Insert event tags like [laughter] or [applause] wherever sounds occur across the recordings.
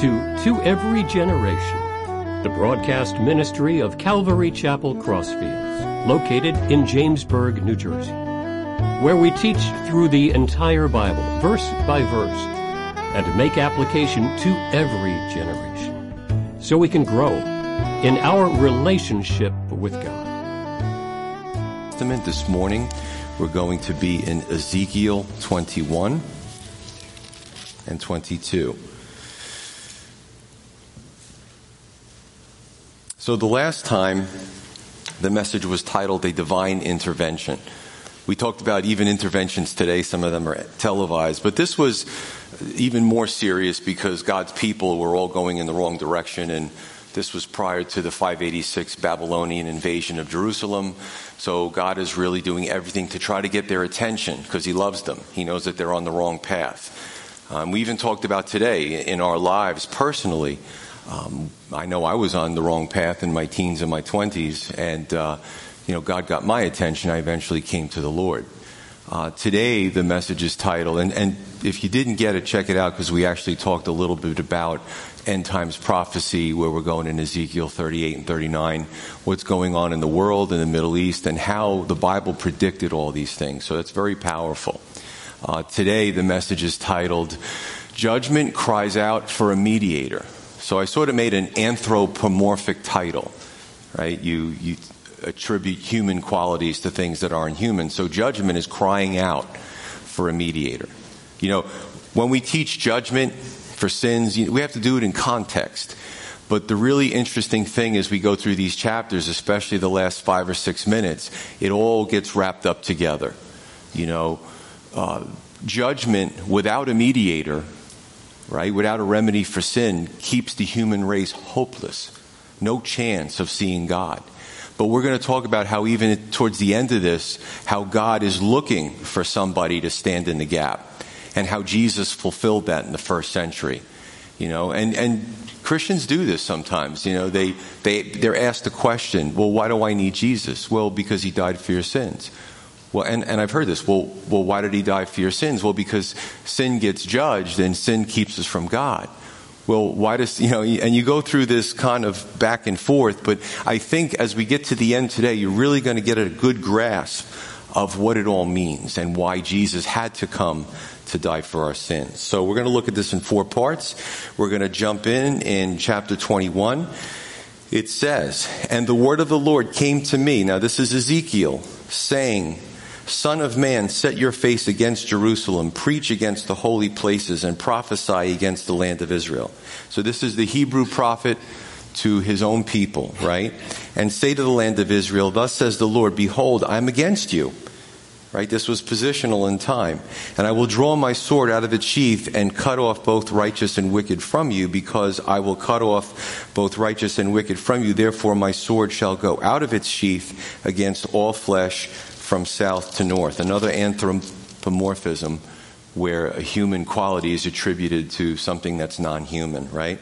to To Every Generation, the broadcast ministry of Calvary Chapel Crossfields, located in Jamesburg, New Jersey, where we teach through the entire Bible, verse by verse, and make application to every generation, so we can grow in our relationship with God. This morning, we're going to be in Ezekiel 21 and 22. So the last time the message was titled A Divine Intervention. We talked about even interventions today, some of them are televised, but this was even more serious because God's people were all going in the wrong direction and this was prior to the 586 Babylonian invasion of Jerusalem. So God is really doing everything to try to get their attention because He loves them. He knows that they're on the wrong path. Um, we even talked about today in our lives personally um, I know I was on the wrong path in my teens and my 20s, and uh, you know, God got my attention. I eventually came to the Lord. Uh, today, the message is titled, and, and if you didn't get it, check it out because we actually talked a little bit about end times prophecy, where we're going in Ezekiel 38 and 39, what's going on in the world, in the Middle East, and how the Bible predicted all these things. So that's very powerful. Uh, today, the message is titled, Judgment Cries Out for a Mediator. So I sort of made an anthropomorphic title, right? You, you attribute human qualities to things that aren't human. So judgment is crying out for a mediator. You know, when we teach judgment for sins, we have to do it in context. But the really interesting thing as we go through these chapters, especially the last five or six minutes, it all gets wrapped up together. You know, uh, judgment without a mediator right, without a remedy for sin, keeps the human race hopeless. No chance of seeing God. But we're going to talk about how even towards the end of this, how God is looking for somebody to stand in the gap and how Jesus fulfilled that in the first century. You know, and, and Christians do this sometimes. You know, they, they, they're asked the question, well, why do I need Jesus? Well, because he died for your sins. Well, and, and I've heard this. Well, well, why did he die for your sins? Well, because sin gets judged and sin keeps us from God. Well, why does, you know, and you go through this kind of back and forth, but I think as we get to the end today, you're really going to get a good grasp of what it all means and why Jesus had to come to die for our sins. So we're going to look at this in four parts. We're going to jump in in chapter 21. It says, And the word of the Lord came to me. Now this is Ezekiel saying, Son of man, set your face against Jerusalem, preach against the holy places, and prophesy against the land of Israel. So this is the Hebrew prophet to his own people, right? And say to the land of Israel, Thus says the Lord, Behold, I am against you. Right? This was positional in time. And I will draw my sword out of its sheath and cut off both righteous and wicked from you, because I will cut off both righteous and wicked from you. Therefore my sword shall go out of its sheath against all flesh from south to north. Another anthropomorphism where a human quality is attributed to something that's non human, right?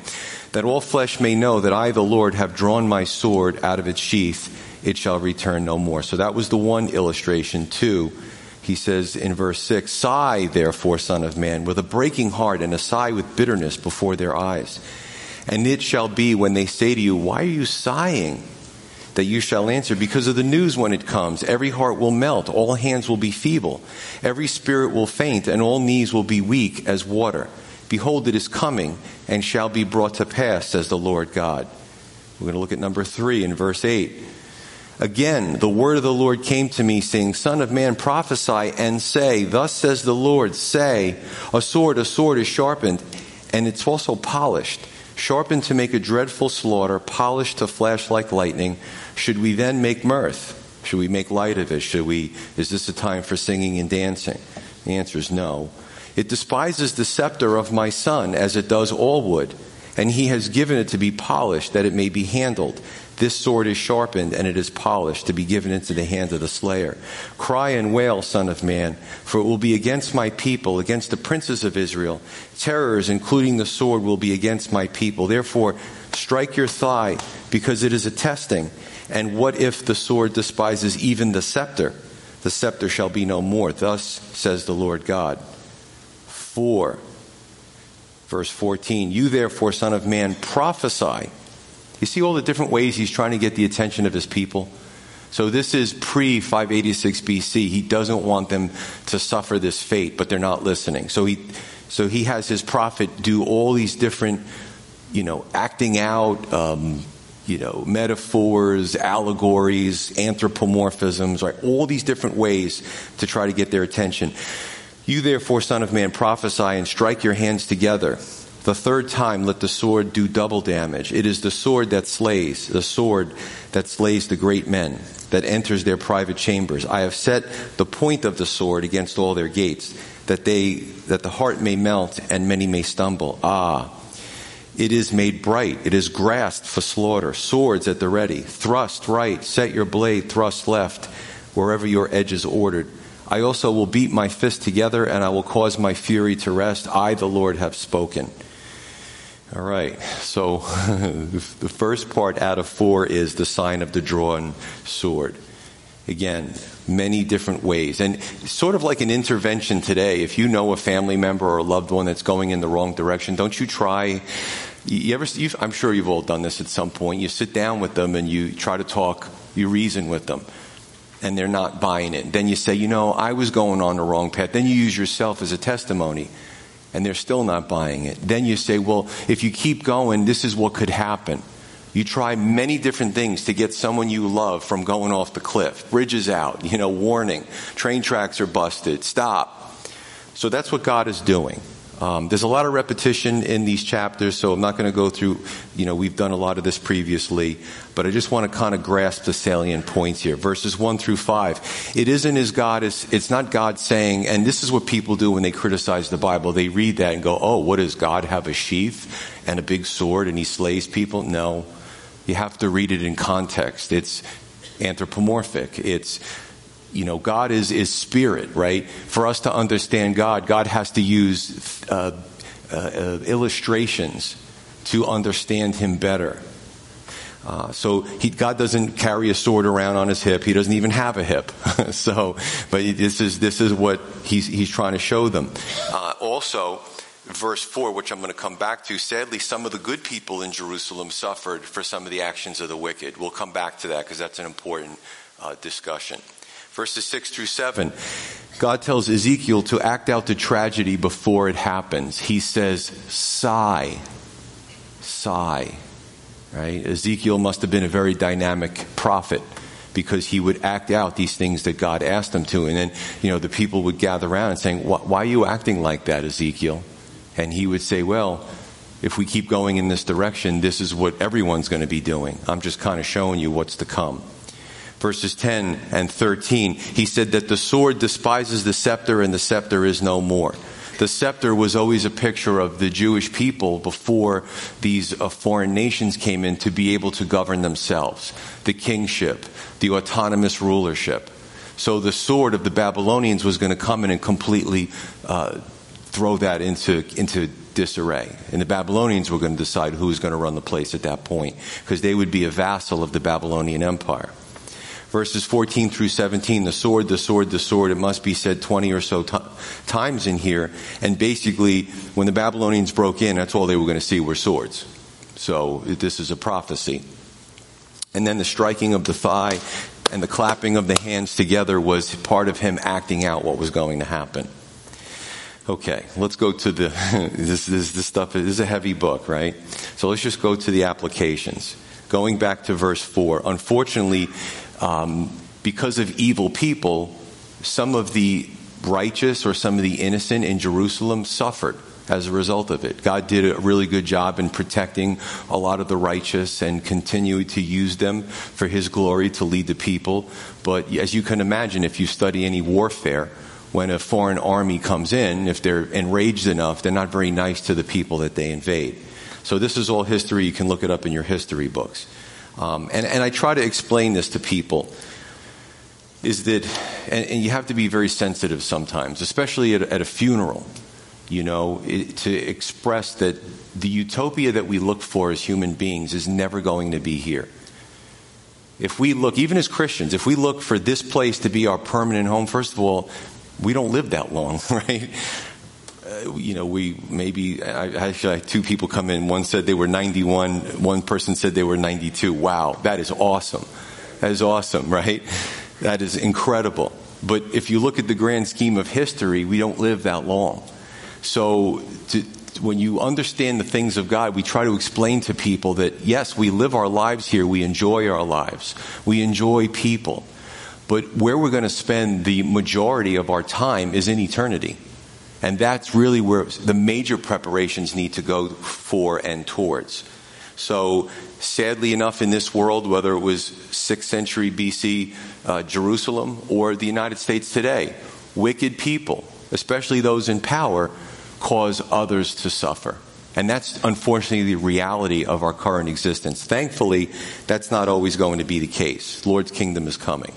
That all flesh may know that I, the Lord, have drawn my sword out of its sheath, it shall return no more. So that was the one illustration. Two, he says in verse 6 Sigh, therefore, Son of Man, with a breaking heart and a sigh with bitterness before their eyes. And it shall be when they say to you, Why are you sighing? That you shall answer because of the news when it comes. Every heart will melt, all hands will be feeble, every spirit will faint, and all knees will be weak as water. Behold, it is coming and shall be brought to pass, says the Lord God. We're going to look at number three in verse 8. Again, the word of the Lord came to me, saying, Son of man, prophesy and say, Thus says the Lord, say, A sword, a sword is sharpened, and it's also polished, sharpened to make a dreadful slaughter, polished to flash like lightning should we then make mirth? Should we make light of it? Should we, is this a time for singing and dancing? The answer is no. It despises the scepter of my son as it does all wood, and he has given it to be polished that it may be handled. This sword is sharpened and it is polished to be given into the hand of the slayer. Cry and wail, son of man, for it will be against my people, against the princes of Israel. Terrors, including the sword, will be against my people. Therefore, strike your thigh, because it is a testing and what if the sword despises even the scepter? The scepter shall be no more. Thus says the Lord God. For Verse 14, you therefore, son of man, prophesy. You see all the different ways he's trying to get the attention of his people? So this is pre 586 BC. He doesn't want them to suffer this fate, but they're not listening. So he, so he has his prophet do all these different, you know, acting out, um, you know, metaphors, allegories, anthropomorphisms, right? All these different ways to try to get their attention. You therefore, son of man, prophesy and strike your hands together. The third time, let the sword do double damage. It is the sword that slays, the sword that slays the great men, that enters their private chambers. I have set the point of the sword against all their gates, that they, that the heart may melt and many may stumble. Ah, it is made bright. It is grasped for slaughter. Swords at the ready. Thrust right. Set your blade. Thrust left. Wherever your edge is ordered. I also will beat my fist together and I will cause my fury to rest. I, the Lord, have spoken. All right. So [laughs] the first part out of four is the sign of the drawn sword. Again, many different ways. And sort of like an intervention today, if you know a family member or a loved one that's going in the wrong direction, don't you try you ever, I'm sure you've all done this at some point. You sit down with them and you try to talk, you reason with them and they're not buying it. Then you say, you know, I was going on the wrong path. Then you use yourself as a testimony and they're still not buying it. Then you say, well, if you keep going, this is what could happen. You try many different things to get someone you love from going off the cliff. Bridges out, you know, warning. Train tracks are busted. Stop. So that's what God is doing. Um, there's a lot of repetition in these chapters, so I'm not going to go through, you know, we've done a lot of this previously, but I just want to kind of grasp the salient points here. Verses 1 through 5. It isn't as God is, it's not God saying, and this is what people do when they criticize the Bible. They read that and go, oh, what does God have a sheath and a big sword and he slays people? No. You have to read it in context. It's anthropomorphic. It's you know, God is, is spirit, right? For us to understand God, God has to use uh, uh, uh, illustrations to understand Him better. Uh, so he, God doesn't carry a sword around on his hip. He doesn't even have a hip. [laughs] so, but this is this is what he's he's trying to show them. Uh, also, verse four, which I'm going to come back to. Sadly, some of the good people in Jerusalem suffered for some of the actions of the wicked. We'll come back to that because that's an important uh, discussion verses 6 through 7. God tells Ezekiel to act out the tragedy before it happens. He says, sigh, sigh, right? Ezekiel must have been a very dynamic prophet because he would act out these things that God asked him to. And then, you know, the people would gather around and saying, why are you acting like that, Ezekiel? And he would say, well, if we keep going in this direction, this is what everyone's going to be doing. I'm just kind of showing you what's to come verses 10 and 13. He said that the sword despises the scepter and the scepter is no more. The scepter was always a picture of the Jewish people before these uh, foreign nations came in to be able to govern themselves. The kingship, the autonomous rulership. So the sword of the Babylonians was going to come in and completely uh, throw that into, into disarray. And the Babylonians were going to decide who was going to run the place at that point because they would be a vassal of the Babylonian Empire verses 14 through 17, the sword, the sword, the sword. It must be said 20 or so t- times in here. And basically, when the Babylonians broke in, that's all they were going to see were swords. So this is a prophecy. And then the striking of the thigh and the clapping of the hands together was part of him acting out what was going to happen. Okay, let's go to the, [laughs] this, this, this stuff, this is a heavy book, right? So let's just go to the applications. Going back to verse 4. Unfortunately, um, because of evil people, some of the righteous or some of the innocent in Jerusalem suffered as a result of it. God did a really good job in protecting a lot of the righteous and continued to use them for his glory to lead the people. But as you can imagine, if you study any warfare, when a foreign army comes in, if they're enraged enough, they're not very nice to the people that they invade. So this is all history. You can look it up in your history books. Um, and, and I try to explain this to people is that, and, and you have to be very sensitive sometimes, especially at, at a funeral, you know, it, to express that the utopia that we look for as human beings is never going to be here. If we look, even as Christians, if we look for this place to be our permanent home, first of all, we don't live that long, [laughs] right? Uh, you know, we maybe, I, actually, two people come in. One said they were 91. One person said they were 92. Wow, that is awesome. That is awesome, right? That is incredible. But if you look at the grand scheme of history, we don't live that long. So to, when you understand the things of God, we try to explain to people that yes, we live our lives here, we enjoy our lives, we enjoy people, but where we're going to spend the majority of our time is in eternity. And that's really where the major preparations need to go for and towards. So, sadly enough, in this world, whether it was 6th century BC uh, Jerusalem or the United States today, wicked people, especially those in power, cause others to suffer. And that's unfortunately the reality of our current existence. Thankfully, that's not always going to be the case. Lord's kingdom is coming.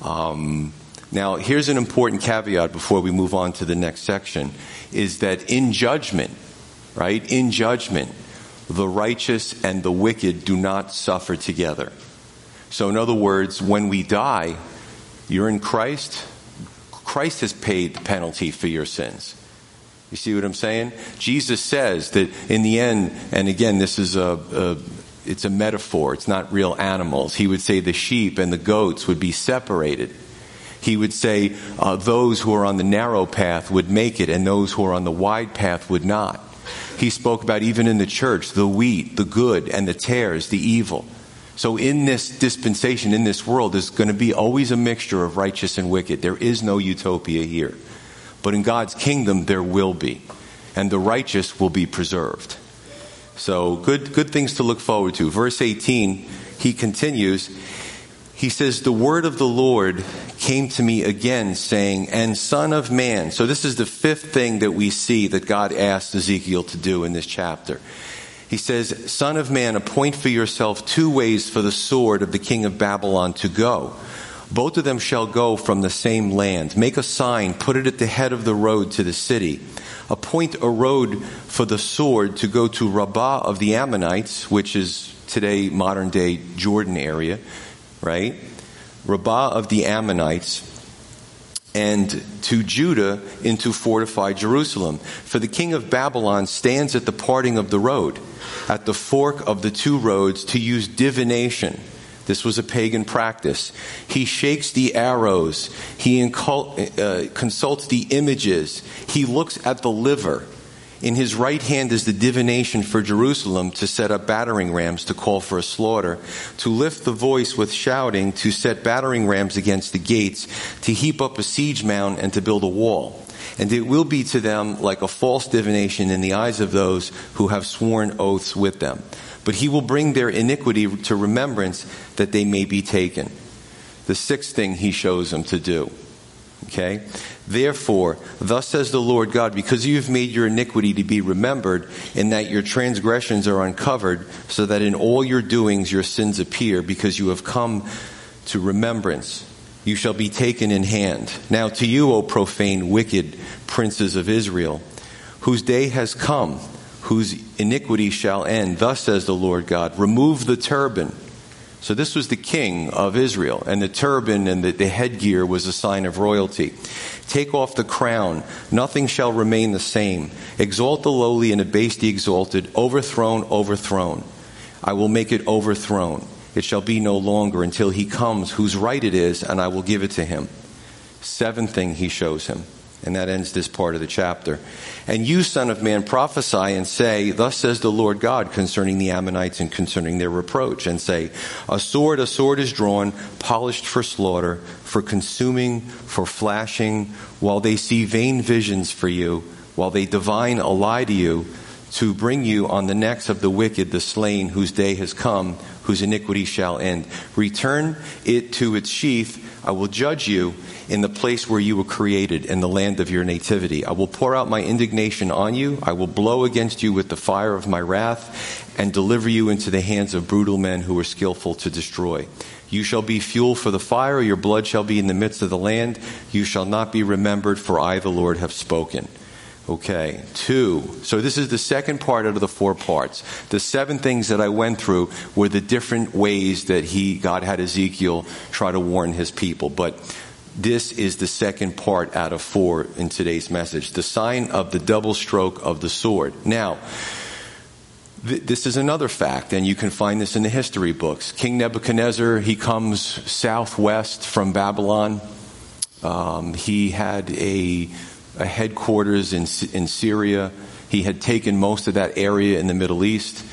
Um, now, here's an important caveat before we move on to the next section is that in judgment, right, in judgment, the righteous and the wicked do not suffer together. So, in other words, when we die, you're in Christ, Christ has paid the penalty for your sins. You see what I'm saying? Jesus says that in the end, and again, this is a, a it's a metaphor. It's not real animals. He would say the sheep and the goats would be separated. He would say uh, those who are on the narrow path would make it, and those who are on the wide path would not. He spoke about even in the church the wheat, the good, and the tares, the evil. So in this dispensation, in this world, there's going to be always a mixture of righteous and wicked. There is no utopia here. But in God's kingdom, there will be. And the righteous will be preserved. So good, good things to look forward to. Verse 18, he continues. He says, The word of the Lord came to me again, saying, And son of man. So this is the fifth thing that we see that God asked Ezekiel to do in this chapter. He says, Son of man, appoint for yourself two ways for the sword of the king of Babylon to go. Both of them shall go from the same land. Make a sign, put it at the head of the road to the city appoint a road for the sword to go to Rabbah of the Ammonites, which is today modern day Jordan area, right? Rabbah of the Ammonites, and to Judah into fortified Jerusalem. For the king of Babylon stands at the parting of the road, at the fork of the two roads, to use divination this was a pagan practice. He shakes the arrows. He uh, consults the images. He looks at the liver. In his right hand is the divination for Jerusalem to set up battering rams to call for a slaughter, to lift the voice with shouting, to set battering rams against the gates, to heap up a siege mound, and to build a wall. And it will be to them like a false divination in the eyes of those who have sworn oaths with them but he will bring their iniquity to remembrance that they may be taken. The sixth thing he shows them to do. Okay? Therefore, thus says the Lord God, because you have made your iniquity to be remembered, and that your transgressions are uncovered, so that in all your doings your sins appear, because you have come to remembrance, you shall be taken in hand. Now to you, O profane, wicked princes of Israel, whose day has come, whose iniquity shall end. Thus says the Lord God, remove the turban. So this was the king of Israel, and the turban and the, the, headgear was a sign of royalty. Take off the crown, nothing shall remain the same. Exalt the lowly and abase the exalted, overthrown, overthrown. I will make it overthrown. It shall be no longer until he comes whose right it is, and I will give it to him. Seventh thing he shows him. And that ends this part of the chapter. And you, son of man, prophesy and say, Thus says the Lord God concerning the Ammonites and concerning their reproach, and say, A sword, a sword is drawn, polished for slaughter, for consuming, for flashing, while they see vain visions for you, while they divine a lie to you, to bring you on the necks of the wicked, the slain, whose day has come, whose iniquity shall end. Return it to its sheath. I will judge you in the place where you were created, in the land of your nativity. I will pour out my indignation on you. I will blow against you with the fire of my wrath and deliver you into the hands of brutal men who are skillful to destroy. You shall be fuel for the fire. Your blood shall be in the midst of the land. You shall not be remembered, for I, the Lord, have spoken. Okay, two. So this is the second part out of the four parts. The seven things that I went through were the different ways that he, God had Ezekiel try to warn his people. But This is the second part out of four in today's message. The sign of the double stroke of the sword. Now, th- this is another fact, and you can find this in the history books. King Nebuchadnezzar, he comes southwest from Babylon. Um, he had a, a headquarters in, in Syria. He had taken most of that area in the Middle East.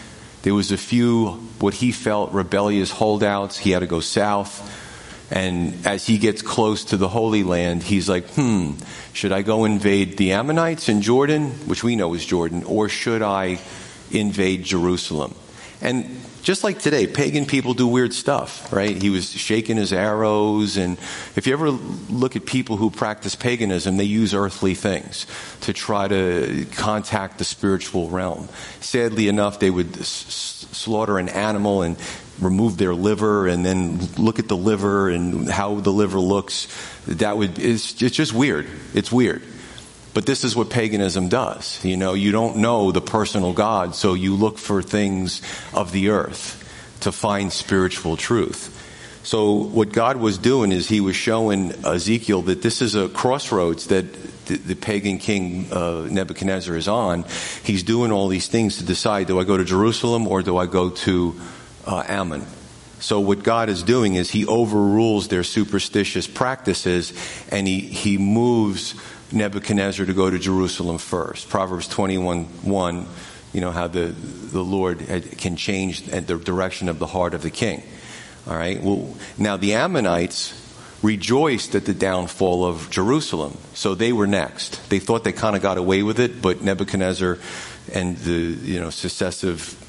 There was a few, what he felt, rebellious holdouts. He had to go south. And as he gets close to the Holy Land, he's like, hmm, should I go invade the Ammonites in Jordan, which we know is Jordan, or should I invade Jerusalem? And just like today, pagan people do weird stuff, right? He was shaking his arrows, and if you ever look at people who practice paganism, they use earthly things to try to contact the spiritual realm. Sadly enough, they would s- slaughter an animal and remove their liver and then look at the liver and how the liver looks. That would, it's, it's just weird. It's weird. But this is what paganism does. You know, you don't know the personal God, so you look for things of the earth to find spiritual truth. So what God was doing is he was showing Ezekiel that this is a crossroads that the, the pagan king uh, Nebuchadnezzar is on. He's doing all these things to decide, do I go to Jerusalem or do I go to uh, Ammon? So what God is doing is he overrules their superstitious practices and he, he moves Nebuchadnezzar to go to Jerusalem first. Proverbs 21 1, you know, how the, the Lord had, can change the direction of the heart of the king. All right. Well, now the Ammonites rejoiced at the downfall of Jerusalem. So they were next. They thought they kind of got away with it, but Nebuchadnezzar and the, you know, successive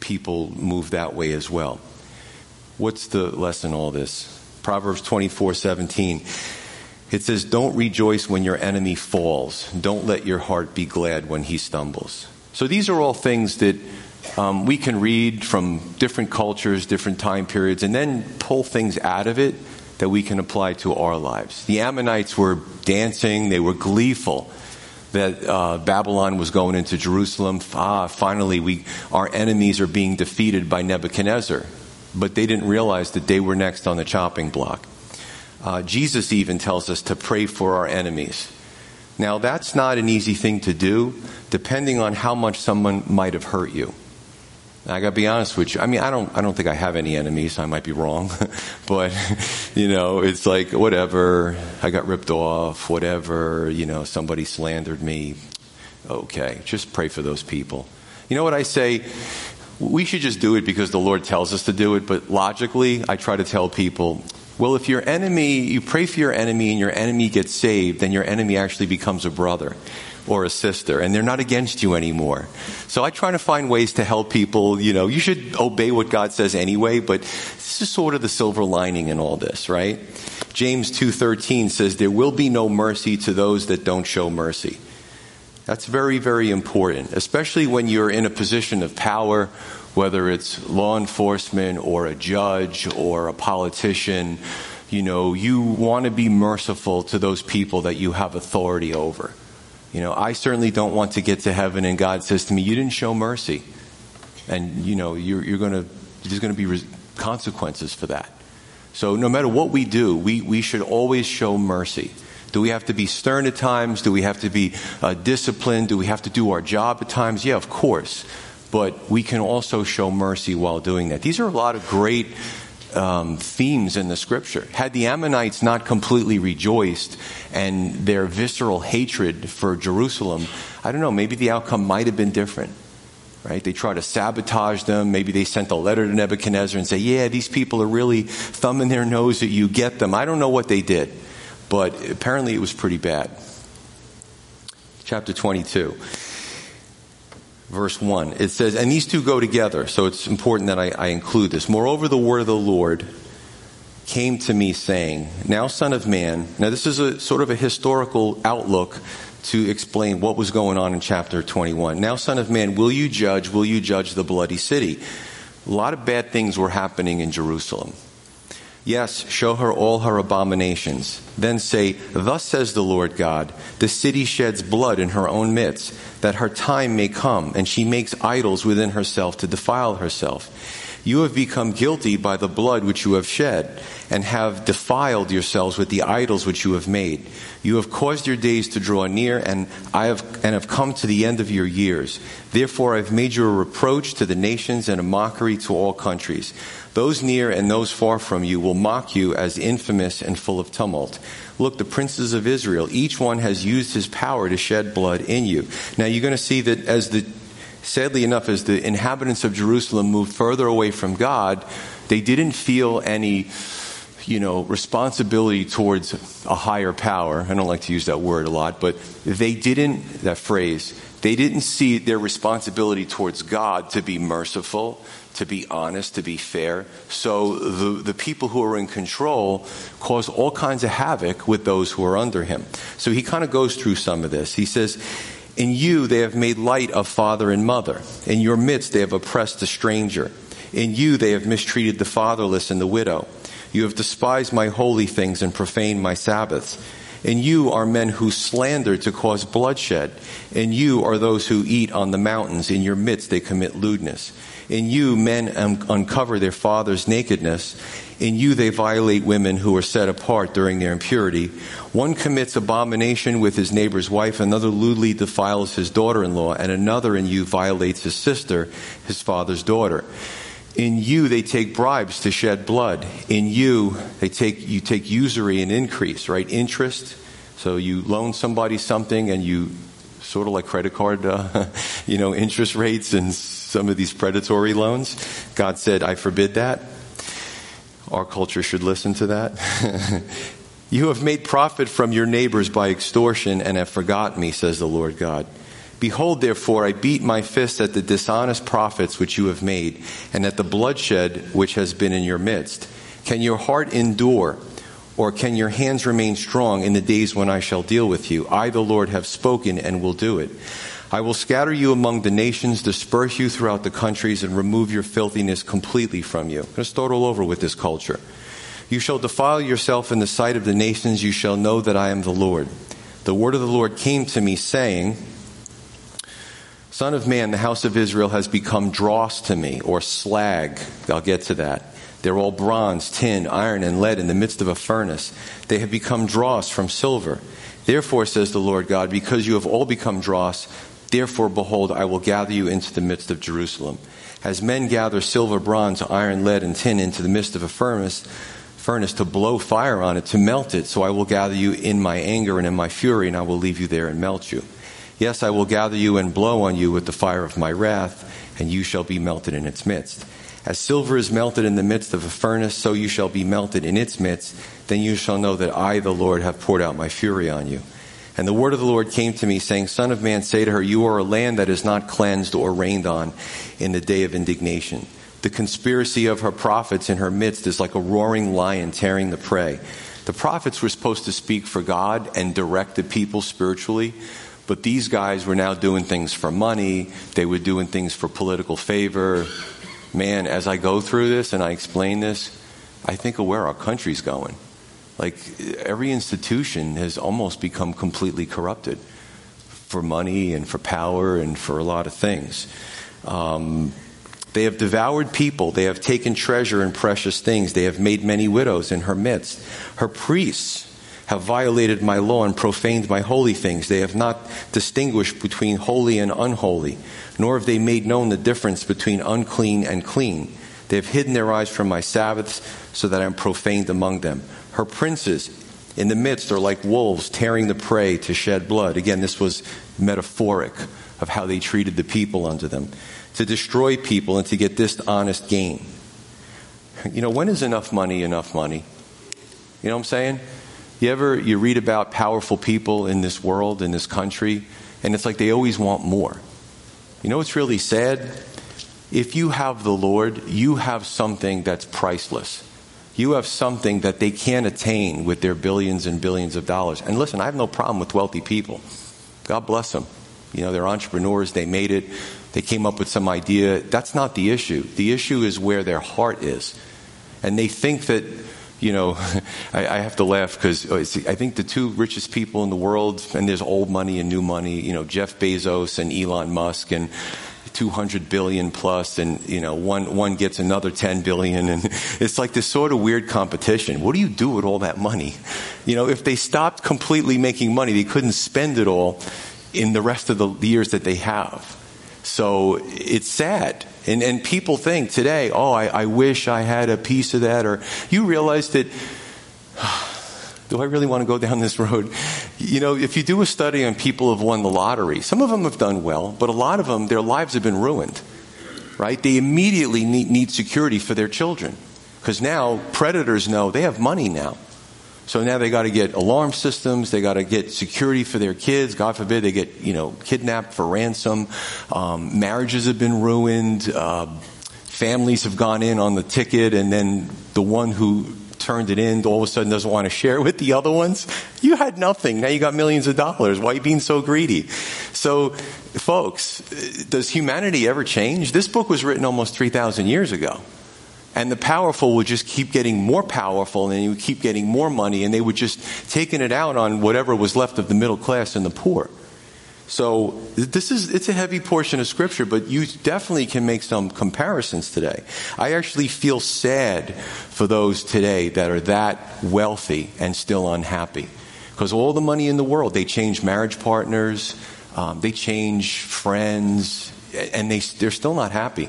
people moved that way as well. What's the lesson all this? Proverbs 24 17. It says, Don't rejoice when your enemy falls. Don't let your heart be glad when he stumbles. So these are all things that um, we can read from different cultures, different time periods, and then pull things out of it that we can apply to our lives. The Ammonites were dancing, they were gleeful that uh, Babylon was going into Jerusalem. Ah, finally, we, our enemies are being defeated by Nebuchadnezzar. But they didn't realize that they were next on the chopping block. Uh, Jesus even tells us to pray for our enemies. Now, that's not an easy thing to do, depending on how much someone might have hurt you. I got to be honest with you. I mean, I don't, I don't think I have any enemies. I might be wrong, [laughs] but you know, it's like whatever. I got ripped off. Whatever. You know, somebody slandered me. Okay, just pray for those people. You know what I say? We should just do it because the Lord tells us to do it. But logically, I try to tell people, well, if your enemy, you pray for your enemy and your enemy gets saved, then your enemy actually becomes a brother or a sister, and they're not against you anymore. So I try to find ways to help people. You know, you should obey what God says anyway, but this is sort of the silver lining in all this, right? James 2:13 says there will be no mercy to those that don't show mercy. That's very very important, especially when you're in a position of power, whether it's law enforcement or a judge or a politician, you know, you want to be merciful to those people that you have authority over. You know, I certainly don't want to get to heaven and God says to me, "You didn't show mercy," and you know, you're, you're going to there's going to be consequences for that. So no matter what we do, we, we should always show mercy. Do we have to be stern at times? Do we have to be uh, disciplined? Do we have to do our job at times? Yeah, of course. But we can also show mercy while doing that. These are a lot of great um, themes in the scripture. Had the Ammonites not completely rejoiced and their visceral hatred for Jerusalem, I don't know, maybe the outcome might have been different. Right? They tried to sabotage them. Maybe they sent a letter to Nebuchadnezzar and say, yeah, these people are really thumbing their nose at you. Get them. I don't know what they did, but apparently it was pretty bad. Chapter 22 verse 1. It says, and these two go together, so it's important that I, I, include this. Moreover, the word of the Lord came to me saying, Now, son of man, now this is a sort of a historical outlook to explain what was going on in chapter 21. Now, son of man, will you judge? Will you judge the bloody city? A lot of bad things were happening in Jerusalem. Yes, show her all her abominations. Then say, Thus says the Lord God, the city sheds blood in her own midst, that her time may come, and she makes idols within herself to defile herself. You have become guilty by the blood which you have shed, and have defiled yourselves with the idols which you have made. You have caused your days to draw near, and I have and have come to the end of your years. Therefore I have made you a reproach to the nations and a mockery to all countries. Those near and those far from you will mock you as infamous and full of tumult. Look, the princes of Israel, each one has used his power to shed blood in you. Now you're going to see that as the sadly enough, as the inhabitants of Jerusalem moved further away from God, they didn't feel any, you know, responsibility towards a higher power. I don't like to use that word a lot, but they didn't, that phrase, they didn't see their responsibility towards God to be merciful, to be honest, to be fair. So the, the people who are in control cause all kinds of havoc with those who are under him. So he kind of goes through some of this. He says, in you they have made light of father and mother. In your midst they have oppressed the stranger. In you they have mistreated the fatherless and the widow. You have despised my holy things and profaned my Sabbaths. And you are men who slander to cause bloodshed. And you are those who eat on the mountains. In your midst they commit lewdness. In you men uncover their father's nakedness. In you they violate women who are set apart during their impurity. One commits abomination with his neighbor's wife, another lewdly defiles his daughter in law, and another in you violates his sister, his father's daughter. In you they take bribes to shed blood. In you they take you take usury and increase, right? Interest. So you loan somebody something and you sort of like credit card, uh, [laughs] you know, interest rates and some of these predatory loans. God said, I forbid that. Our culture should listen to that. [laughs] you have made profit from your neighbors by extortion and have forgotten me, says the Lord God. Behold, therefore, I beat my fist at the dishonest profits which you have made, and at the bloodshed which has been in your midst. Can your heart endure, or can your hands remain strong in the days when I shall deal with you? I, the Lord, have spoken and will do it. I will scatter you among the nations, disperse you throughout the countries, and remove your filthiness completely from you. I'm going to start all over with this culture. You shall defile yourself in the sight of the nations, you shall know that I am the Lord. The word of the Lord came to me, saying, Son of man, the house of Israel has become dross to me, or slag. I'll get to that. They're all bronze, tin, iron, and lead in the midst of a furnace. They have become dross from silver. Therefore, says the Lord God, because you have all become dross, Therefore, behold, I will gather you into the midst of Jerusalem. As men gather silver, bronze, iron, lead, and tin into the midst of a furnace, furnace to blow fire on it, to melt it, so I will gather you in my anger and in my fury, and I will leave you there and melt you. Yes, I will gather you and blow on you with the fire of my wrath, and you shall be melted in its midst. As silver is melted in the midst of a furnace, so you shall be melted in its midst. Then you shall know that I, the Lord, have poured out my fury on you. And the word of the Lord came to me, saying, Son of man, say to her, You are a land that is not cleansed or rained on in the day of indignation. The conspiracy of her prophets in her midst is like a roaring lion tearing the prey. The prophets were supposed to speak for God and direct the people spiritually, but these guys were now doing things for money. They were doing things for political favor. Man, as I go through this and I explain this, I think of where our country's going. Like every institution has almost become completely corrupted for money and for power and for a lot of things. Um, they have devoured people. They have taken treasure and precious things. They have made many widows in her midst. Her priests have violated my law and profaned my holy things. They have not distinguished between holy and unholy, nor have they made known the difference between unclean and clean. They have hidden their eyes from my Sabbaths so that I am profaned among them. Her princes in the midst are like wolves tearing the prey to shed blood. Again, this was metaphoric of how they treated the people under them. To destroy people and to get dishonest gain. You know, when is enough money enough money? You know what I'm saying? You ever you read about powerful people in this world, in this country, and it's like they always want more. You know what's really sad? If you have the Lord, you have something that's priceless you have something that they can't attain with their billions and billions of dollars. And listen, I have no problem with wealthy people. God bless them. You know, they're entrepreneurs, they made it, they came up with some idea. That's not the issue. The issue is where their heart is. And they think that, you know, [laughs] I, I have to laugh because oh, I think the two richest people in the world, and there's old money and new money, you know, Jeff Bezos and Elon Musk. And 200 billion plus and you know one one gets another 10 billion and [laughs] it's like this sort of weird competition what do you do with all that money you know if they stopped completely making money they couldn't spend it all in the rest of the years that they have so it's sad and and people think today oh i, I wish i had a piece of that or you realize that [sighs] do I really want to go [laughs] down this road? You know, if you do a study on people who've won the lottery, some of them have done well, but a lot of them, their lives have been ruined, right? They immediately need, need security for their children. Because now predators know they have money now. So now they got to get alarm systems. They got to get security for their kids. God forbid they get, you know, kidnapped for ransom. Um, marriages have been ruined. Uh, families have gone in on the ticket, and then the one who turned it in, all of a sudden doesn't want to share with the other ones. You had nothing. Now you got millions of dollars. Why are you being so greedy? So, folks, does humanity ever change? This book was written almost 3,000 years ago. And the powerful would just keep getting more powerful and you would keep getting more money and they would just taking it out on whatever was left of the middle class and the poor. So this is it's a heavy portion of scripture, but you definitely can make some comparisons today. I actually feel sad for those today that are that wealthy and still unhappy. Because all the money in the world, they change marriage partners, um, they change friends, and they, they're still not happy.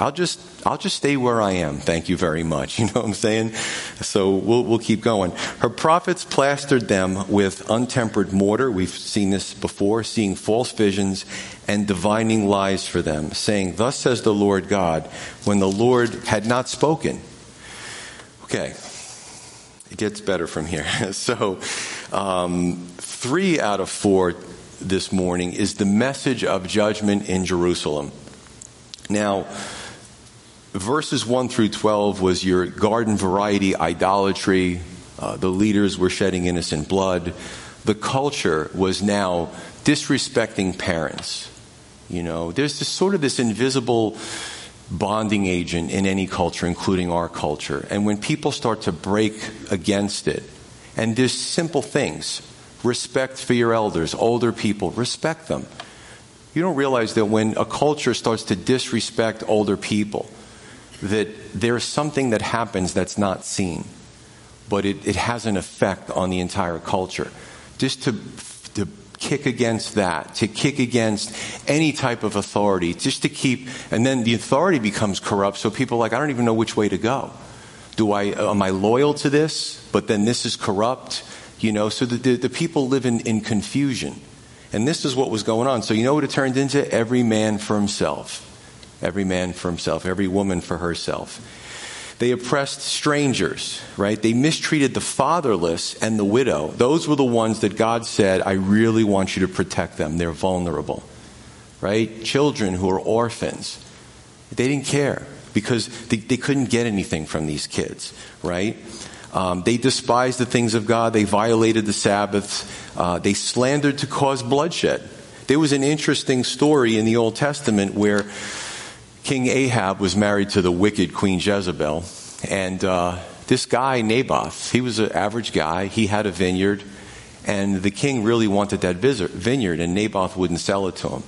I'll just I'll just stay where I am. Thank you very much. [laughs] You know what I'm saying? So we'll, we'll keep going. Her prophets plastered them with untempered mortar. We've seen this before, seeing false visions and divining lies for them, saying, Thus says the Lord God, when the Lord had not spoken. Okay, it gets better from here. [laughs] so, um, three out of four this morning is the message of judgment in Jerusalem. Now, verses 1 through 12 was your garden variety idolatry. Uh, the leaders were shedding innocent blood. The culture was now disrespecting parents. You know, there's this sort of this invisible bonding agent in any culture, including our culture. And when people start to break against it, and there's simple things respect for your elders, older people, respect them. You don't realize that when a culture starts to disrespect older people, that there's something that happens that's not seen, but it, it has an effect on the entire culture. Just to, to kick against that, to kick against any type of authority, just to keep, and then the authority becomes corrupt, so people are like, I don't even know which way to go. Do I, am I loyal to this, but then this is corrupt? You know, so the, the, the people live in, in confusion. And this is what was going on. So you know what it turned into? Every man for himself every man for himself, every woman for herself. They oppressed strangers, right? They mistreated the fatherless and the widow. Those were the ones that God said, I really want you to protect them. They're vulnerable, right? Children who are orphans. They didn't care because they, they couldn't get anything from these kids, right? Um, they despised the things of God. They violated the Sabbaths. Uh, they slandered to cause bloodshed. There was an interesting story in the Old Testament where King Ahab was married to the wicked Queen Jezebel, and uh, this guy Naboth, he was an average guy. He had a vineyard, and the king really wanted that vineyard, and Naboth wouldn't sell it to him.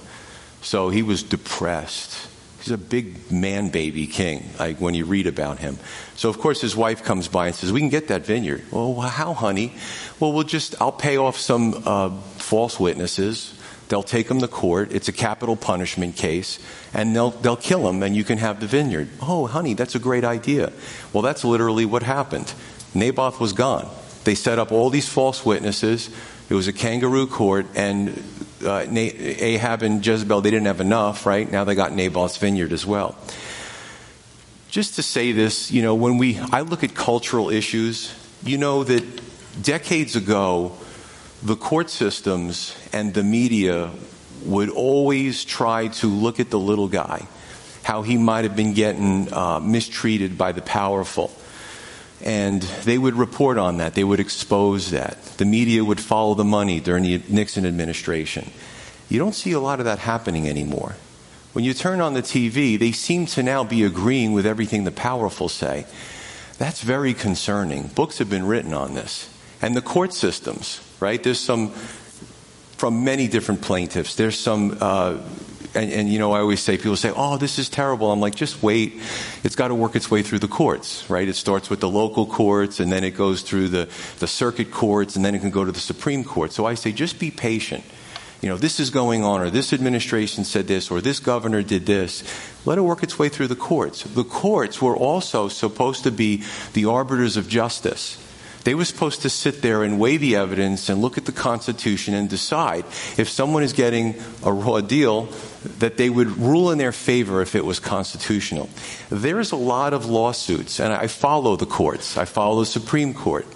So he was depressed. He's a big man baby king, like when you read about him. So of course his wife comes by and says, "We can get that vineyard." Well, how, honey? Well, we'll just I'll pay off some uh, false witnesses. They'll take him to court. It's a capital punishment case, and they'll, they'll kill him, and you can have the vineyard. Oh, honey, that's a great idea. Well, that's literally what happened. Naboth was gone. They set up all these false witnesses. It was a kangaroo court, and uh, Ahab and Jezebel, they didn't have enough, right? Now they got Naboth's vineyard as well. Just to say this, you know, when we, I look at cultural issues, you know that decades ago, the court systems and the media would always try to look at the little guy, how he might have been getting uh, mistreated by the powerful. And they would report on that. They would expose that. The media would follow the money during the Nixon administration. You don't see a lot of that happening anymore. When you turn on the TV, they seem to now be agreeing with everything the powerful say. That's very concerning. Books have been written on this. And the court systems, right? There's some from many different plaintiffs. There's some uh, and, and, you know, I always say, people say, oh, this is terrible. I'm like, just wait. It's got to work its way through the courts, right? It starts with the local courts, and then it goes through the, the circuit courts, and then it can go to the Supreme Court. So I say, just be patient. You know, this is going on, or this administration said this, or this governor did this. Let it work its way through the courts. The courts were also supposed to be the arbiters of justice. They were supposed to sit there and weigh the evidence and look at the Constitution and decide if someone is getting a raw deal, that they would rule in their favor if it was constitutional. There's a lot of lawsuits, and I follow the courts, I follow the Supreme Court.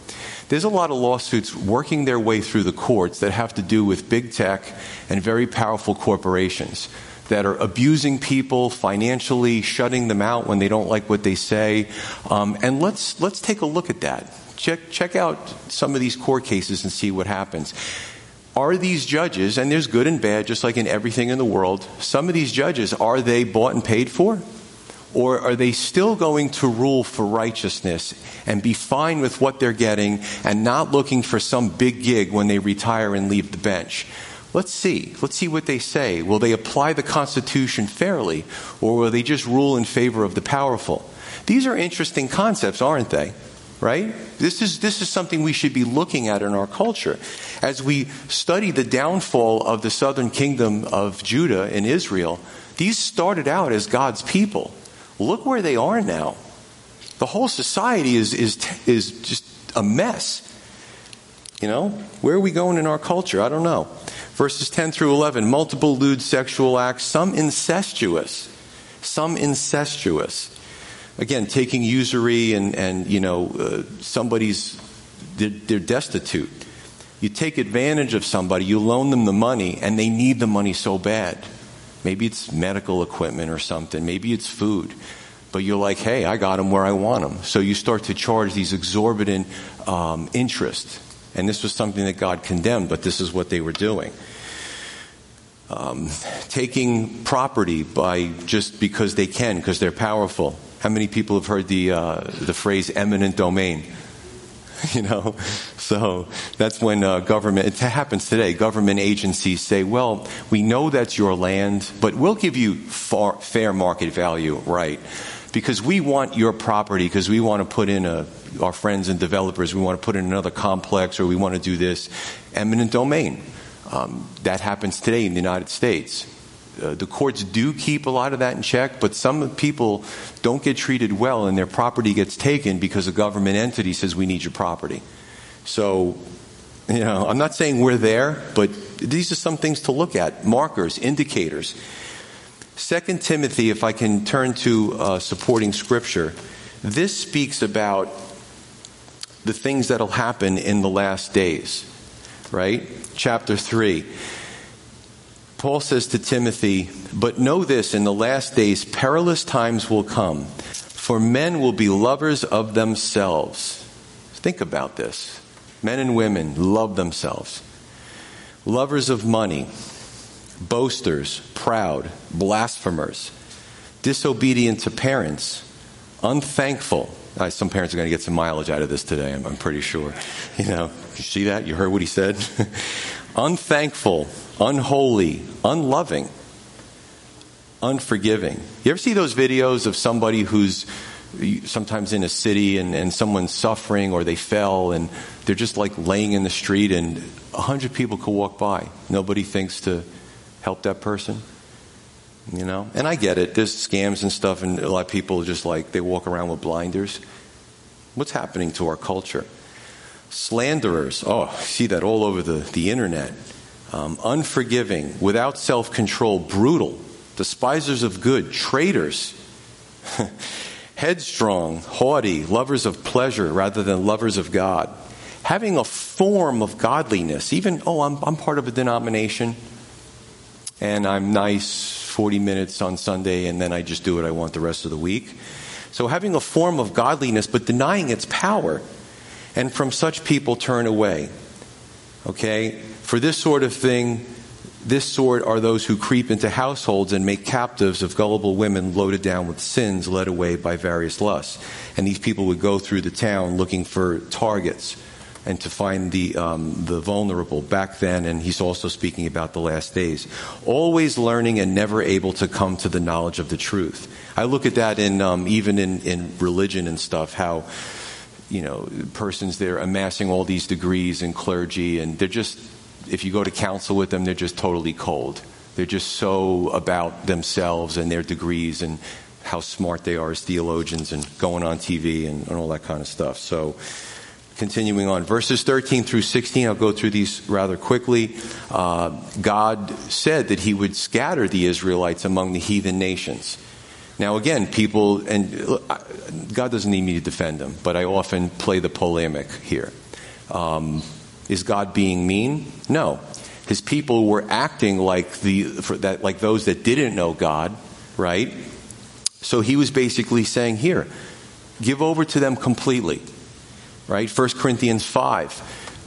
There's a lot of lawsuits working their way through the courts that have to do with big tech and very powerful corporations that are abusing people financially, shutting them out when they don't like what they say. Um, and let's let's take a look at that. Check, check out some of these court cases and see what happens. Are these judges, and there's good and bad, just like in everything in the world, some of these judges, are they bought and paid for? Or are they still going to rule for righteousness and be fine with what they're getting and not looking for some big gig when they retire and leave the bench? Let's see. Let's see what they say. Will they apply the Constitution fairly, or will they just rule in favor of the powerful? These are interesting concepts, aren't they? Right? This is, this is something we should be looking at in our culture. As we study the downfall of the southern kingdom of Judah and Israel, these started out as God's people. Look where they are now. The whole society is, is, is just a mess. You know, where are we going in our culture? I don't know. Verses 10 through 11 multiple lewd sexual acts, some incestuous. Some incestuous again, taking usury and, and you know, uh, somebody's, they're, they're destitute. You take advantage of somebody, you loan them the money, and they need the money so bad. Maybe it's medical equipment or something, maybe it's food. But you're like, hey, I got them where I want them. So you start to charge these exorbitant um, interest. And this was something that God condemned, but this is what they were doing. Um, taking property by just because they can, because they're powerful. How many people have heard the, uh, the phrase eminent domain? [laughs] You know, so that's when uh, government, it happens today, government agencies say, well, we know that's your land, but we'll give you far, fair market value, right? Because we want your property, because we want to put in a, our friends and developers, we want to put in another complex, or we want to do this. Eminent domain. Um, that happens today in the United States. Uh, the courts do keep a lot of that in check, but some people don't get treated well and their property gets taken because a government entity says we need your property. So, you know, I'm not saying we're there, but these are some things to look at markers, indicators. Second Timothy, if I can turn to uh, supporting scripture, this speaks about the things that'll happen in the last days, right? Chapter 3. Paul says to Timothy, But know this, in the last days perilous times will come, for men will be lovers of themselves. Think about this. Men and women love themselves. Lovers of money, boasters, proud, blasphemers, disobedient to parents, unthankful. Uh, some parents are going to get some mileage out of this today, I'm, I'm pretty sure. You know, you see that? You heard what he said? [laughs] unthankful, unholy, unloving, unforgiving. You ever see those videos of somebody who's sometimes in a city and, and someone's suffering or they fell and they're just like laying in the street and a hundred people could walk by. Nobody thinks to help that person. You know? And I get it. There's scams and stuff and a lot of people just like they walk around with blinders. What's happening to our culture? Slanderers. Oh, see that all over the, the internet um, unforgiving, without self control, brutal, despisers of good, traitors, [laughs] headstrong, haughty, lovers of pleasure rather than lovers of God, having a form of godliness, even, oh, I'm, I'm part of a denomination and I'm nice 40 minutes on Sunday and then I just do what I want the rest of the week. So having a form of godliness but denying its power. And from such people turn away. Okay? For this sort of thing, this sort are those who creep into households and make captives of gullible women loaded down with sins led away by various lusts. And these people would go through the town looking for targets, and to find the, um, the vulnerable back then, and he's also speaking about the last days. Always learning and never able to come to the knowledge of the truth. I look at that in, um, even in, in religion and stuff, how, you know, persons there amassing all these degrees in clergy, and they're just, if you go to counsel with them, they're just totally cold. They're just so about themselves and their degrees and how smart they are as theologians and going on TV and, and all that kind of stuff. So, continuing on, verses 13 through 16, I'll go through these rather quickly. Uh, God said that He would scatter the Israelites among the heathen nations. Now, again, people, and God doesn't need me to defend them, but I often play the polemic here. Um, is God being mean? No. His people were acting like the that, like those that didn't know God, right? So he was basically saying, "Here, give over to them completely." Right? 1 Corinthians five.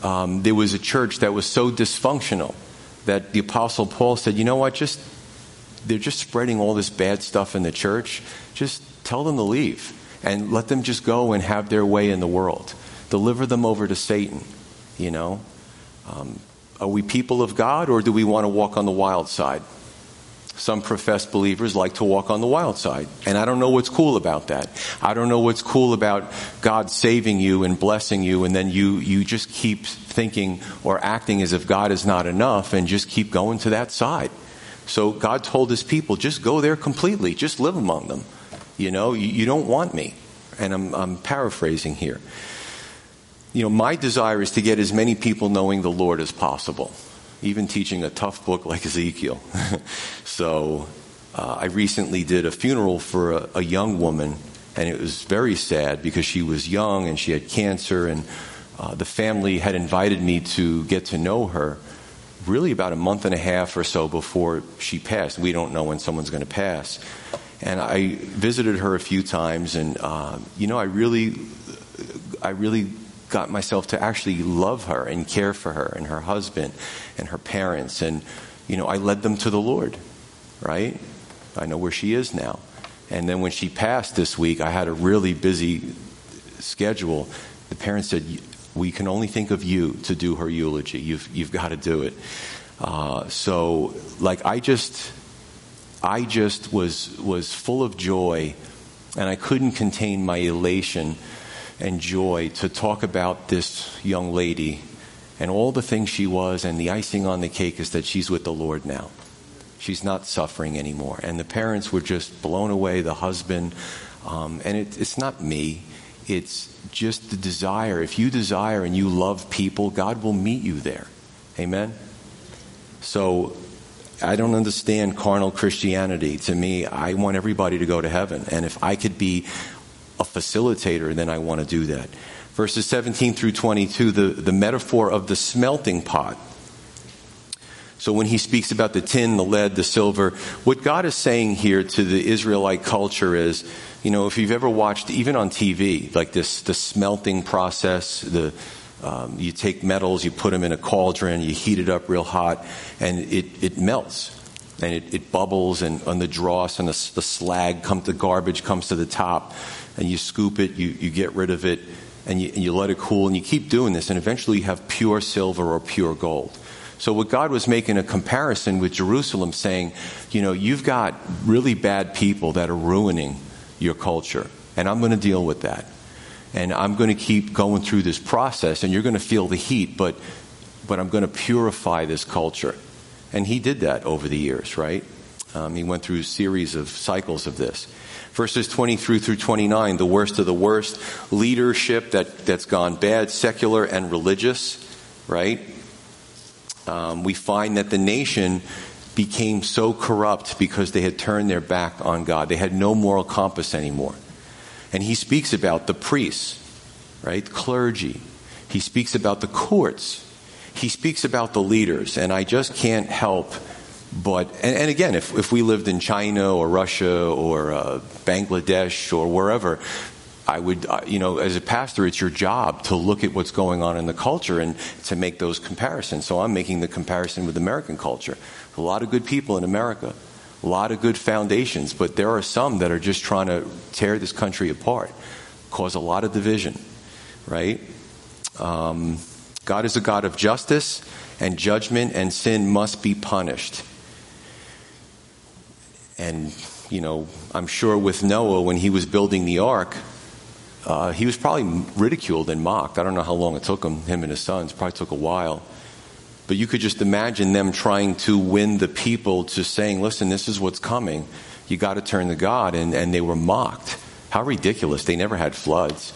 Um, there was a church that was so dysfunctional that the apostle Paul said, "You know what? Just they're just spreading all this bad stuff in the church. Just tell them to leave and let them just go and have their way in the world. Deliver them over to Satan." You know, um, are we people of God or do we want to walk on the wild side? Some professed believers like to walk on the wild side. And I don't know what's cool about that. I don't know what's cool about God saving you and blessing you and then you, you just keep thinking or acting as if God is not enough and just keep going to that side. So God told his people, just go there completely. Just live among them. You know, you, you don't want me. And I'm, I'm paraphrasing here you know, my desire is to get as many people knowing the Lord as possible, even teaching a tough book like Ezekiel. [laughs] so uh, I recently did a funeral for a, a, young woman, and it was very sad because she was young and she had cancer, and uh, the family had invited me to get to know her really about a month and a half or so before she passed. We don't know when someone's going to pass. And I visited her a few times, and uh, you know, I really, I really got myself to actually love her and care for her and her husband and her parents. And, you know, I led them to the Lord, right? I know where she is now. And then when she passed this week, I had a really busy schedule. The parents said, We can only think of you to do her eulogy. You've, you've got to do it. Uh, so, like, I just, I just was, was full of joy, and I couldn't contain my elation and joy to talk about this young lady and all the things she was, and the icing on the cake is that she's with the Lord now. She's not suffering anymore. And the parents were just blown away, the husband. Um, and it, it's not me, it's just the desire. If you desire and you love people, God will meet you there. Amen? So I don't understand carnal Christianity. To me, I want everybody to go to heaven. And if I could be a facilitator, then I want to do that. Verses 17 through 22, the, the metaphor of the smelting pot. So when he speaks about the tin, the lead, the silver, what God is saying here to the Israelite culture is, you know, if you've ever watched, even on TV, like this, the smelting process, the, um, you take metals, you put them in a cauldron, you heat it up real hot, and it, it melts. And it, it bubbles, and on the dross and the, the slag comes, the garbage comes to the top and you scoop it, you, you get rid of it, and you, and you let it cool, and you keep doing this, and eventually you have pure silver or pure gold. So what God was making a comparison with Jerusalem saying, you know, you've got really bad people that are ruining your culture, and I'm going to deal with that. And I'm going to keep going through this process, and you're going to feel the heat, but, but I'm going to purify this culture. And he did that over the years, right? Um, he went through a series of cycles of this. Verses 23 through 29, the worst of the worst, leadership that, that's gone bad, secular and religious, right? Um, we find that the nation became so corrupt because they had turned their back on God. They had no moral compass anymore. And he speaks about the priests, right? Clergy. He speaks about the courts. He speaks about the leaders. And I just can't help but, and, and, again, if, if we lived in China or Russia or uh, Bangladesh or wherever, I would, uh, you know, as a pastor, it's your job to look at what's going on in the culture and to make those comparisons. So I'm making the comparison with American culture. A lot of good people in America, a lot of good foundations, but there are some that are just trying to tear this country apart, cause a lot of division, right? Um, God is a God of justice and judgment, and sin must be punished. And, you know, I'm sure with Noah, when he was building the ark, uh, he was probably ridiculed and mocked. I don't know how long it took him, him and his sons. Probably took a while. But you could just imagine them trying to win the people to saying, listen, this is what's coming. You got to turn to God. And, and they were mocked. How ridiculous. They never had floods.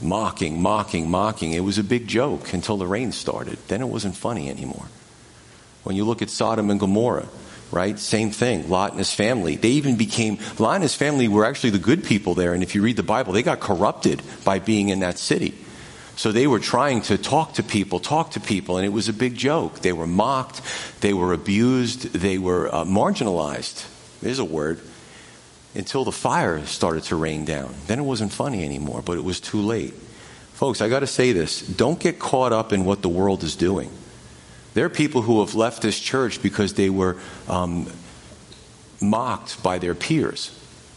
Mocking, mocking, mocking. It was a big joke until the rain started. Then it wasn't funny anymore. When you look at Sodom and Gomorrah, right? Same thing. Lot and his family. They even became, Lot and his family were actually the good people there. And if you read the Bible, they got corrupted by being in that city. So they were trying to talk to people, talk to people, and it was a big joke. They were mocked, they were abused, they were uh, marginalized. There's a word. Until the fire started to rain down. Then it wasn't funny anymore, but it was too late. Folks, I got to say this don't get caught up in what the world is doing. There are people who have left this church because they were um, mocked by their peers.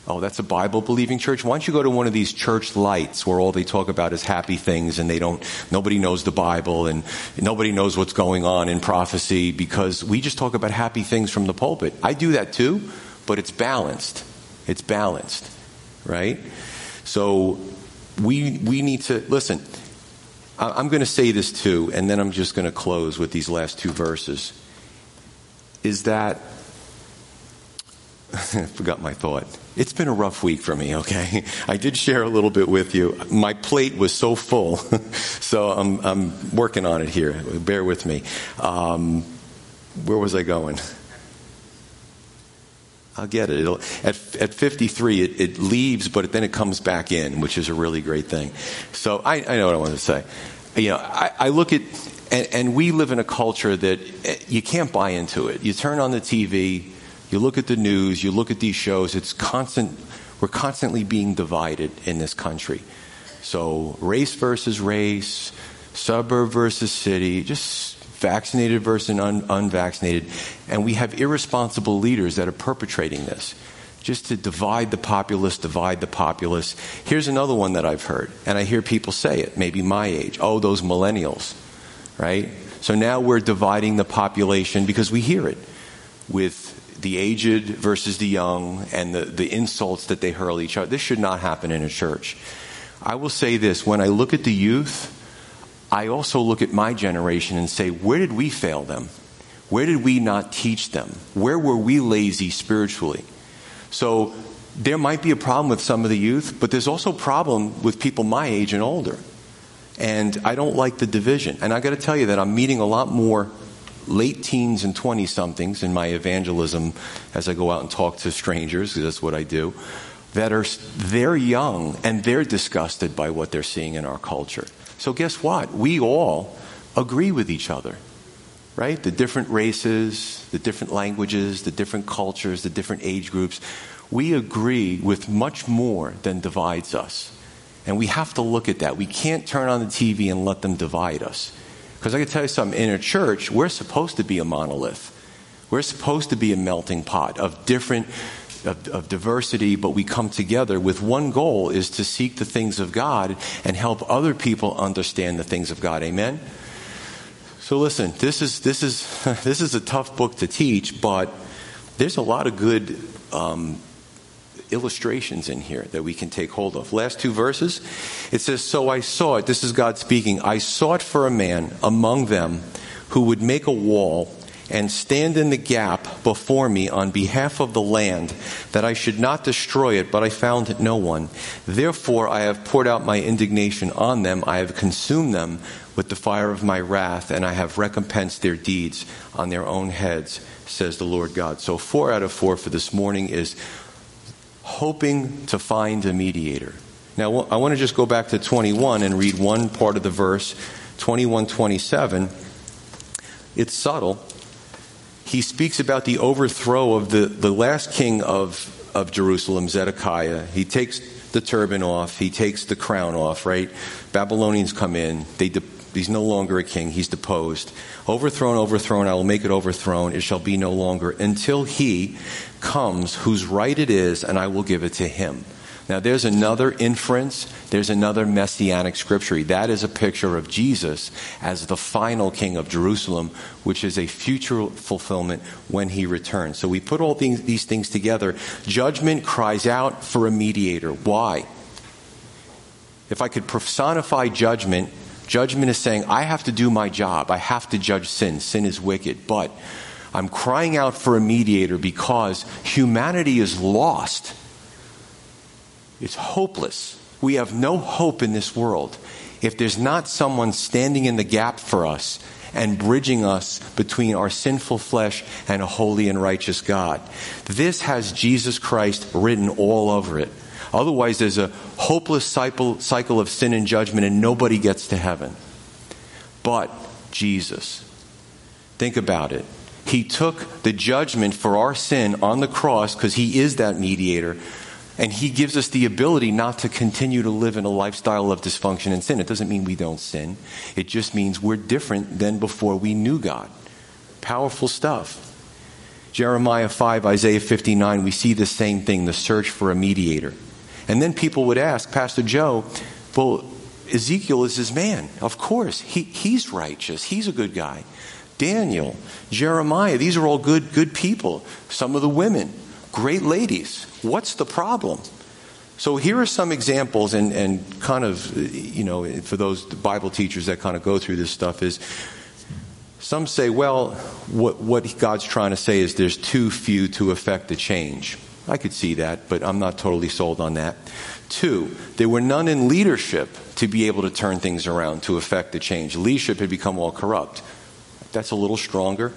Oh, that's a Bible believing church. Why don't you go to one of these church lights where all they talk about is happy things and they don't, nobody knows the Bible and nobody knows what's going on in prophecy because we just talk about happy things from the pulpit. I do that too, but it's balanced. It's balanced, right? So we, we need to, listen, I'm going to say this too, and then I'm just going to close with these last two verses. Is that, [laughs] forgot my thought. It's been a rough week for me, okay? I did share a little bit with you. My plate was so full, [laughs] so I'm, I'm working on it here. Bear with me. Um, where was I going? I'll get it. It'll, at, at 53, it, it, leaves, but then it comes back in, which is a really great thing. So I, I know what I want to say. You know, I, I look at, and, and, we live in a culture that eh, you can't buy into it. You turn on the TV, you look at the news, you look at these shows. It's constant. We're constantly being divided in this country. So race versus race, suburb versus city, just vaccinated versus un- unvaccinated. And we have irresponsible leaders that are perpetrating this just to divide the populace, divide the populace. Here's another one that I've heard, and I hear people say it, maybe my age. Oh, those millennials, right? So now we're dividing the population because we hear it with the aged versus the young and the, the insults that they hurl each other. This should not happen in a church. I will say this when I look at the youth, I also look at my generation and say, where did we fail them? Where did we not teach them? Where were we lazy spiritually? So there might be a problem with some of the youth, but there's also a problem with people my age and older. And I don't like the division. And I got to tell you that I'm meeting a lot more late teens and 20 somethings in my evangelism as I go out and talk to strangers, because that's what I do, that are they're young and they're disgusted by what they're seeing in our culture. So, guess what? We all agree with each other, right? The different races, the different languages, the different cultures, the different age groups. We agree with much more than divides us. And we have to look at that. We can't turn on the TV and let them divide us. Because I can tell you something in a church, we're supposed to be a monolith. We're supposed to be a melting pot of different of, of, diversity, but we come together with one goal is to seek the things of God and help other people understand the things of God. Amen? So listen, this is, this is, [laughs] this is a tough book to teach, but there's a lot of good um, illustrations in here that we can take hold of. Last two verses, it says, So I saw it, this is God speaking, I sought for a man among them who would make a wall and stand in the gap before me on behalf of the land, that I should not destroy it, but I found no one. Therefore I have poured out my indignation on them, I have consumed them with the fire of my wrath, and I have recompensed their deeds on their own heads, says the Lord God. So four out of four for this morning is hoping to find a mediator. Now I want to just go back to 21 and read one part of the verse, 21 27. It's subtle, he speaks about the overthrow of the, the last king of, of Jerusalem, Zedekiah. He takes the turban off, he takes the crown off, right? Babylonians come in, they de- he's no longer a king, he's deposed. Overthrown, overthrown, I will make it overthrown, it shall be no longer, until he comes whose right it is, and I will give it to him. Now, there's another inference, there's another messianic scripture. That is a picture of Jesus as the final king of Jerusalem, which is a future fulfillment when he returns. So we put all these, these things together. Judgment cries out for a mediator. Why? If I could personify judgment, judgment is saying, I have to do my job. I have to judge sin. Sin is wicked. But I'm crying out for a mediator because humanity is lost it's hopeless. We have no hope in this world if there's not someone standing in the gap for us and bridging us between our sinful flesh and a holy and righteous God. This has Jesus Christ written all over it. Otherwise, there's a hopeless cycle, cycle of sin and judgment, and nobody gets to heaven. But Jesus. Think about it. He took the judgment for our sin on the cross because he is that mediator and He gives us the ability not to continue to live in a lifestyle of dysfunction and sin. It doesn't mean we don't sin, it just means we're different than before we knew God. Powerful stuff. Jeremiah 5, Isaiah 59, we see the same thing the search for a mediator. And then people would ask, Pastor Joe, well, Ezekiel is his man. Of course, he, he's righteous, he's a good guy. Daniel, Jeremiah, these are all good, good people. Some of the women, great ladies. What's the problem? So here are some examples, and, and kind of, you know, for those Bible teachers that kind of go through this stuff is some say, well, what, what God's trying to say is there's too few to affect the change. I could see that, but I'm not totally sold on that. Two, there were none in leadership to be able to turn things around to affect the change. Leadership had become all corrupt. That's a little stronger.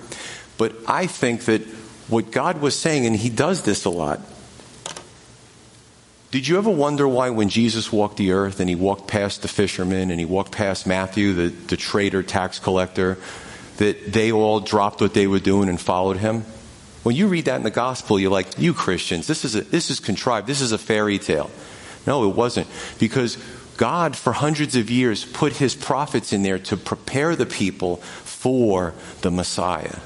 But I think that what God was saying, and He does this a lot. Did you ever wonder why, when Jesus walked the earth and he walked past the fishermen and he walked past Matthew, the, the traitor tax collector, that they all dropped what they were doing and followed him? When you read that in the gospel, you're like, you Christians, this is, a, this is contrived. This is a fairy tale. No, it wasn't. Because God, for hundreds of years, put his prophets in there to prepare the people for the Messiah.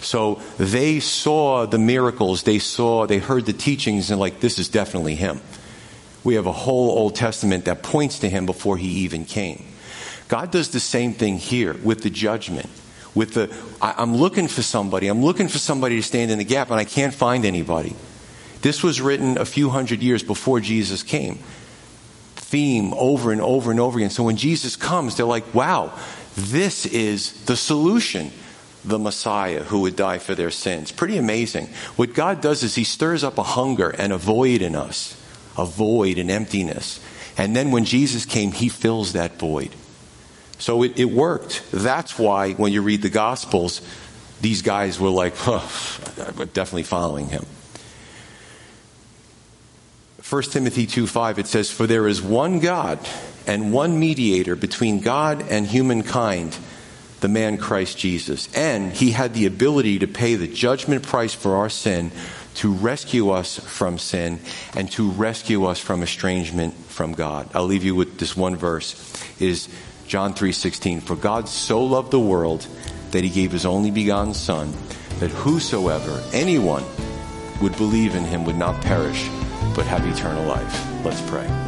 So they saw the miracles, they saw, they heard the teachings, and like, this is definitely him. We have a whole Old Testament that points to him before he even came. God does the same thing here with the judgment. With the, I, am looking for somebody, I'm looking for somebody to stand in the gap, and I can't find anybody. This was written a few hundred years before Jesus came. Theme over and over and over again. So when Jesus comes, they're like, wow, this is the solution the Messiah who would die for their sins. Pretty amazing. What God does is He stirs up a hunger and a void in us, a void and emptiness. And then when Jesus came, He fills that void. So it, it worked. That's why when you read the Gospels, these guys were like, huh, definitely following Him. 1 Timothy 2 5, it says, For there is one God and one mediator between God and humankind the man Christ Jesus. And he had the ability to pay the judgment price for our sin to rescue us from sin and to rescue us from estrangement from God. I'll leave you with this one verse is John 3:16 for God so loved the world that he gave his only begotten son that whosoever anyone would believe in him would not perish but have eternal life. Let's pray.